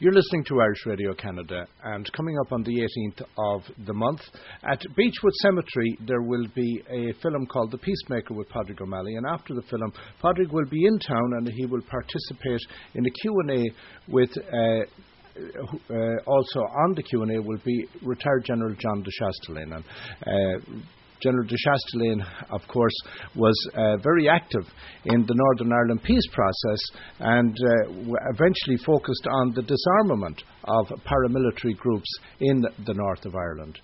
You're listening to Irish Radio Canada, and coming up on the 18th of the month at Beechwood Cemetery, there will be a film called The Peacemaker with Padraig O'Malley. And after the film, Padraig will be in town and he will participate in a Q&A with. Uh, uh, also on the Q&A will be retired General John de Chastelain. And, uh, General de Chastelain, of course, was uh, very active in the Northern Ireland peace process and uh, eventually focused on the disarmament of paramilitary groups in the north of Ireland.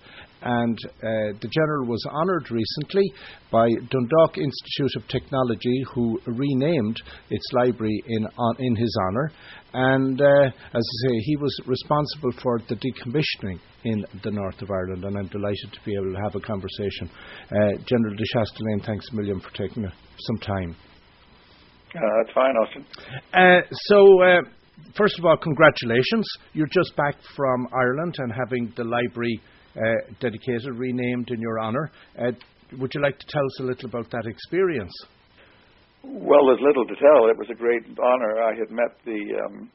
And uh, the General was honoured recently by Dundalk Institute of Technology, who renamed its library in, on, in his honour. And uh, as I say, he was responsible for the decommissioning in the north of Ireland, and I'm delighted to be able to have a conversation. Uh, General de Chastelain, thanks a million for taking some time. Uh, that's fine, Austin. Uh, so, uh, first of all, congratulations. You're just back from Ireland and having the library dedicated, renamed in your honour. Uh, would you like to tell us a little about that experience? Well, there's little to tell. It was a great honour. I had met the um,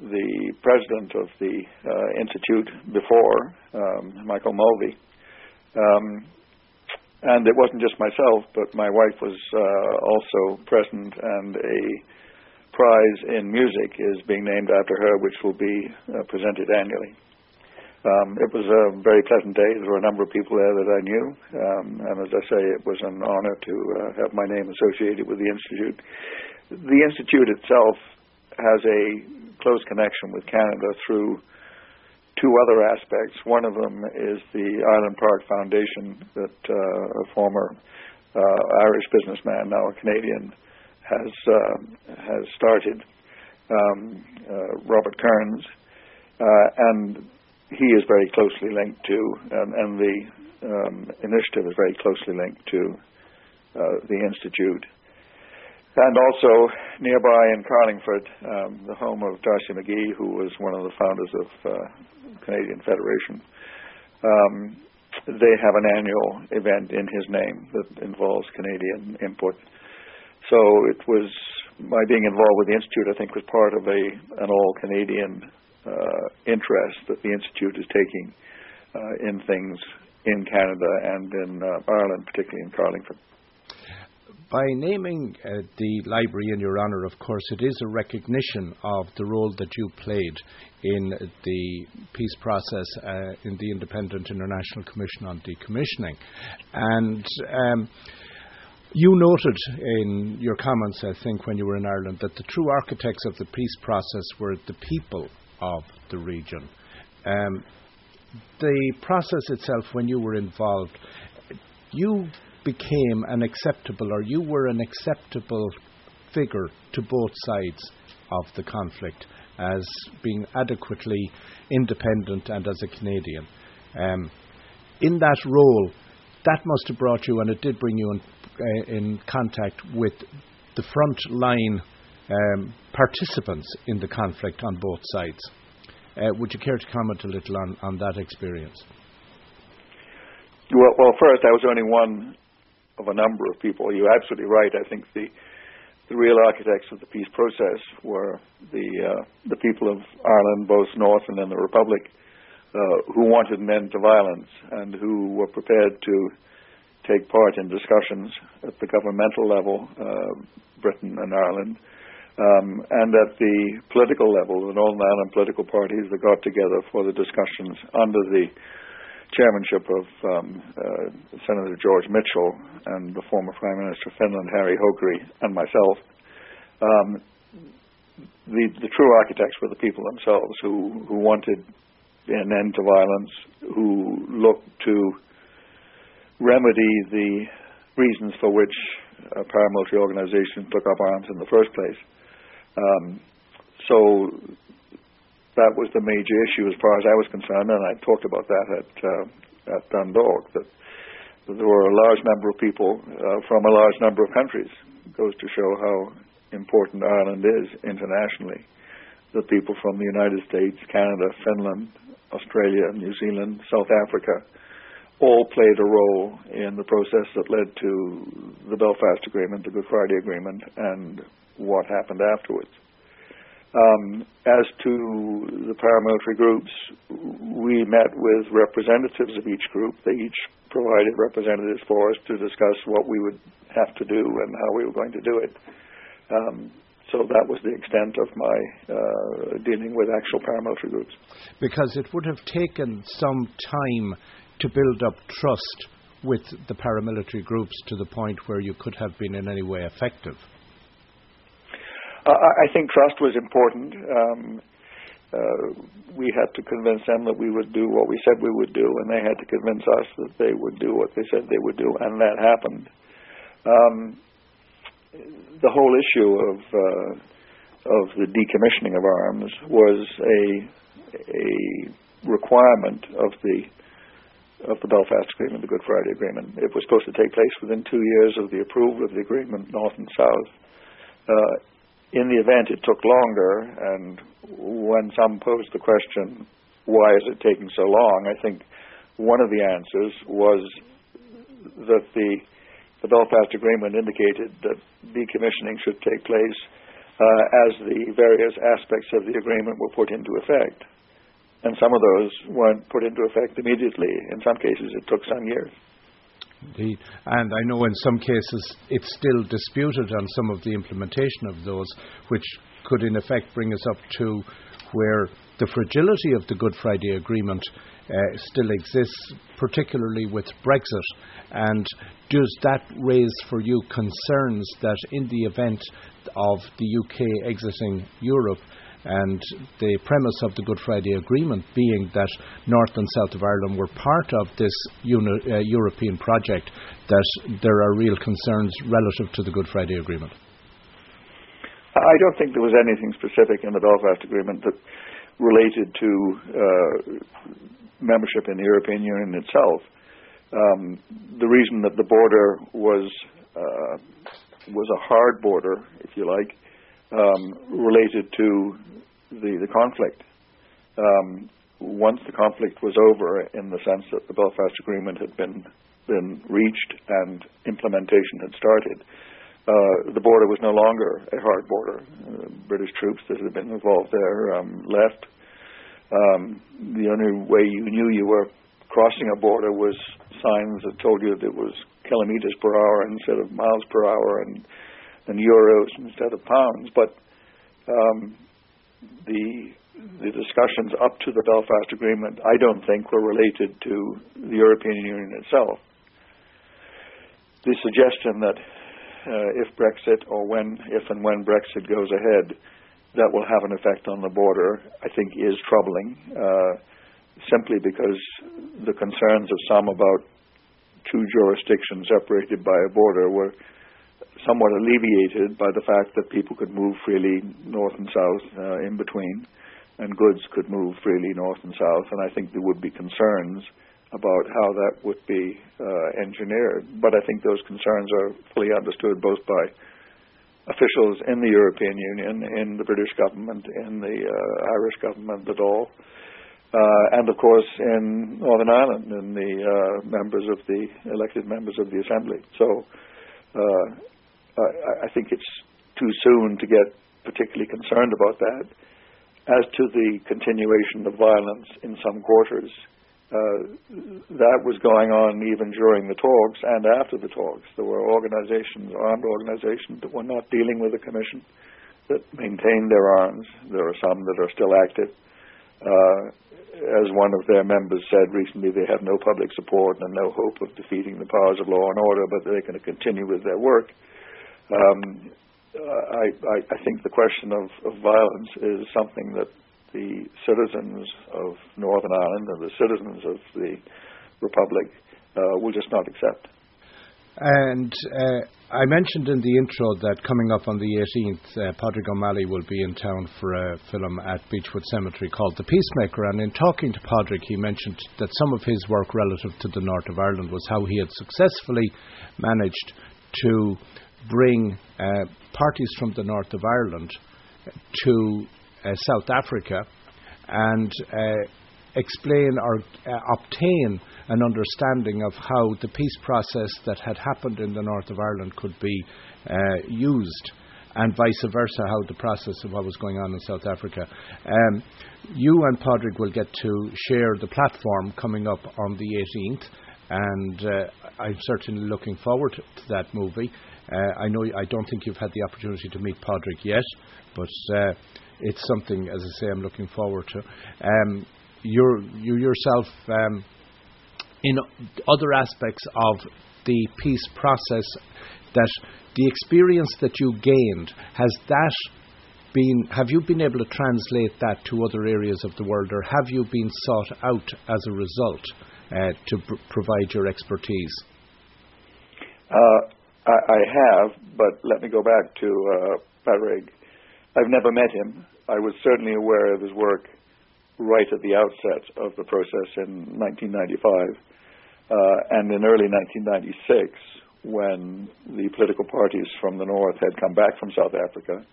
the president of the uh, institute before, um, Michael Mulvey, um, and it wasn't just myself, but my wife was uh, also present, and a prize in music is being named after her, which will be uh, presented annually. Um, it was a very pleasant day. There were a number of people there that I knew, um, and as I say, it was an honor to uh, have my name associated with the institute. The institute itself has a close connection with Canada through two other aspects. One of them is the Ireland Park Foundation that uh, a former uh, Irish businessman, now a Canadian, has uh, has started, um, uh, Robert Kearns, uh, and he is very closely linked to, um, and the um, initiative is very closely linked to uh, the institute. And also nearby in Carlingford, um, the home of D'Arcy McGee, who was one of the founders of uh, Canadian Federation, um, they have an annual event in his name that involves Canadian input. So it was my being involved with the institute. I think was part of a an all Canadian interest that the Institute is taking uh, in things in Canada and in uh, Ireland, particularly in Carlingford. By naming uh, the library in your honour, of course, it is a recognition of the role that you played in the peace process uh, in the Independent International Commission on Decommissioning. And um, you noted in your comments, I think, when you were in Ireland, that the true architects of the peace process were the people of the region. Um, the process itself, when you were involved, you became an acceptable, or you were an acceptable figure to both sides of the conflict as being adequately independent and as a Canadian. Um, in that role, that must have brought you, and it did bring you in, uh, in contact with the front line um, participants in the conflict on both sides. Uh, would you care to comment a little on, on that experience? Well, well, first, I was only one of a number of people. You're absolutely right. I think the the real architects of the peace process were the uh, the people of Ireland, both North and then the Republic, uh, who wanted an end to violence and who were prepared to take part in discussions at the governmental level, uh, Britain and Ireland, um, and at the political level, the Northern Ireland political parties that got together for the discussions under the chairmanship of um, uh, Senator George Mitchell and the former Prime Minister of Finland, Harri Holkeri, and myself. Um, the, the true architects were the people themselves who, who wanted an end to violence, who looked to remedy the reasons for which uh, paramilitary organizations took up arms in the first place. Um, so that was the major issue as far as I was concerned, and I talked about that at uh, at Dundalk that there were a large number of people uh, from a large number of countries. It goes to show how important Ireland is internationally. The people from the United States, Canada, Finland, Australia, New Zealand, South Africa, all played a role in the process that led to the Belfast Agreement, the Good Friday Agreement, and what happened afterwards. Um, as to the paramilitary groups, we met with representatives of each group. They each provided representatives for us to discuss what we would have to do and how we were going to do it. Um, so that was the extent of my uh, dealing with actual paramilitary groups. Because it would have taken some time to build up trust with the paramilitary groups to the point where you could have been in any way effective. Uh, I think trust was important. Um, uh, we had to convince them that we would do what we said we would do, and they had to convince us that they would do what they said they would do, and that happened. Um, the whole issue of uh, of the decommissioning of arms was a a requirement of the of the Belfast Agreement, the Good Friday Agreement. It was supposed to take place within two years of the approval of the agreement, North and South. Uh, in the event, it took longer, and when some posed the question, why is it taking so long, I think one of the answers was that the, the Belfast Agreement indicated that decommissioning should take place uh, as the various aspects of the agreement were put into effect. And some of those weren't put into effect immediately. In some cases, it took some years. Indeed. And I know in some cases it's still disputed on some of the implementation of those, which could in effect bring us up to where the fragility of the Good Friday Agreement uh, still exists, particularly with Brexit. And does that raise for you concerns that in the event of the UK exiting Europe, and the premise of the Good Friday Agreement being that North and South of Ireland were part of this uni- uh, European project, that there are real concerns relative to the Good Friday Agreement. I don't think there was anything specific in the Belfast Agreement that related to uh, membership in the European Union itself. Um, the reason that the border was uh, was a hard border, if you like, um, related to the, the conflict. Um, once the conflict was over, in the sense that the Belfast Agreement had been been reached and implementation had started, uh, the border was no longer a hard border. Uh, British troops that had been involved there um, left. Um, the only way you knew you were crossing a border was signs that told you that it was kilometers per hour instead of miles per hour and, and euros instead of pounds. But um, the the discussions up to the Belfast Agreement, I don't think, were related to the European Union itself. The suggestion that uh, if Brexit or when, if and when Brexit goes ahead, that will have an effect on the border, I think is troubling, uh, simply because the concerns of some about two jurisdictions separated by a border were somewhat alleviated by the fact that people could move freely north and south uh, in between, and goods could move freely north and south. And I think there would be concerns about how that would be uh, engineered. But I think those concerns are fully understood both by officials in the European Union, in the British government, in the uh, Irish government at all. Uh, and of course in Northern Ireland, in the uh, members of the elected members of the Assembly. So uh, I think it's too soon to get particularly concerned about that. As to the continuation of violence in some quarters, uh, that was going on even during the talks and after the talks. There were organizations, armed organizations, that were not dealing with the commission, that maintained their arms. There are some that are still active. Uh, as one of their members said recently, they have no public support and no hope of defeating the powers of law and order, but they're going to continue with their work. Um, I, I, I, think the question of, of, violence is something that the citizens of Northern Ireland and the citizens of the Republic uh, will just not accept. And uh, I mentioned in the intro that coming up on the 18th, uh, Padraig O'Malley will be in town for a film at Beechwood Cemetery called The Peacemaker. And in talking to Padraig, he mentioned that some of his work relative to the north of Ireland was how he had successfully managed to bring uh, parties from the north of Ireland to uh, South Africa and uh, explain or obtain an understanding of how the peace process that had happened in the north of Ireland could be used. and vice versa, how the process of what was going on in South Africa. Um, you and Padraig will get to share the platform coming up on the 18th, and uh, I'm certainly looking forward to that movie. Uh, I know I don't think you've had the opportunity to meet Padraig yet, but uh, it's something, as I say, I'm looking forward to. Um, you yourself, um, in other aspects of the peace process, that the experience that you gained has that been have you been able to translate that to other areas of the world, or have you been sought out as a result uh, to pr- provide your expertise? Uh, I, have, but let me go back to uh. I've never met him. I was certainly aware of his work right at the outset of the process in 1995. Uh, and in early 1996, when the political parties from the north had come back from South Africa,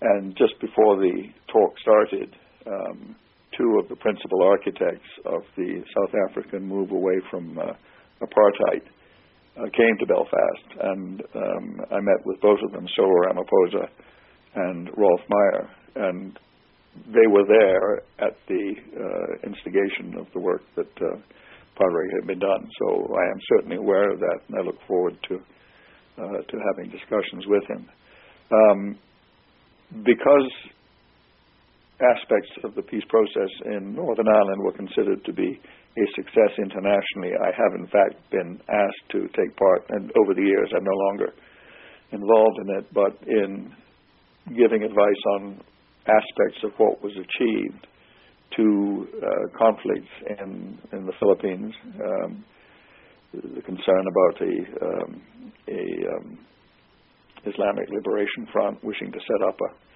and just before the talk started, um, two of the principal architects of the South African move away from uh, apartheid uh, came to Belfast, and um, I met with both of them, Cyril Ramaphosa and Roelf Meyer, and they were there at the uh, instigation of the work that uh, had been done. So I am certainly aware of that, and I look forward to uh, to having discussions with him. Um, because aspects of the peace process in Northern Ireland were considered to be a success internationally, I have in fact been asked to take part, and over the years I'm no longer involved in it, but in giving advice on aspects of what was achieved to uh, conflicts in in the Philippines, um, the concern about a um, a um, Islamic Liberation Front wishing to set up a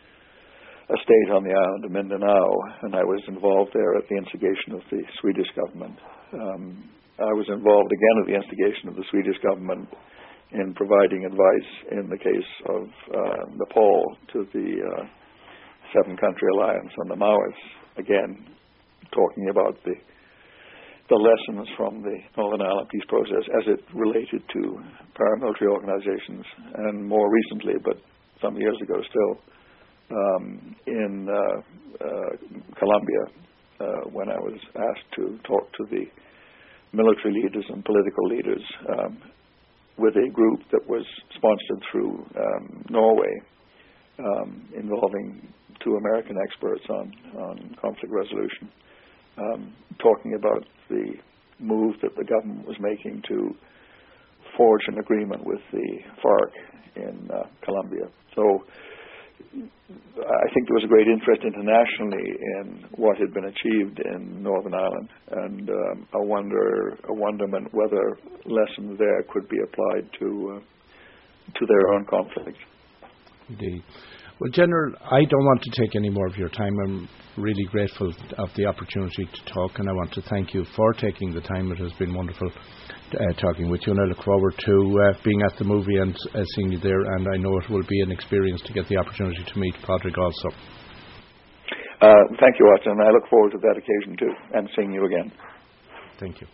a state on the island of Mindanao, and I was involved there at the instigation of the Swedish government. Um, I was involved again at the instigation of the Swedish government in providing advice in the case of uh, Nepal to the uh, Seven Country Alliance on the Maoists. Again, talking about the the lessons from the Northern Ireland peace process as it related to paramilitary organizations, and more recently, but some years ago still, um, in uh, uh, Colombia, uh, when I was asked to talk to the military leaders and political leaders um, with a group that was sponsored through um, Norway, um, involving two American experts on, on conflict resolution, um, talking about the move that the government was making to forge an agreement with the FARC in uh, Colombia. So I think there was a great interest internationally in what had been achieved in Northern Ireland, and um, a wonder, a wonderment whether lessons there could be applied to uh, to their own conflict. Indeed. Well, General, I don't want to take any more of your time. I'm really grateful of the opportunity to talk, and I want to thank you for taking the time. It has been wonderful uh, talking with you, and I look forward to uh, being at the movie and uh, seeing you there. And I know it will be an experience to get the opportunity to meet Padraig also. Uh, thank you. And I look forward to that occasion too, and seeing you again. Thank you.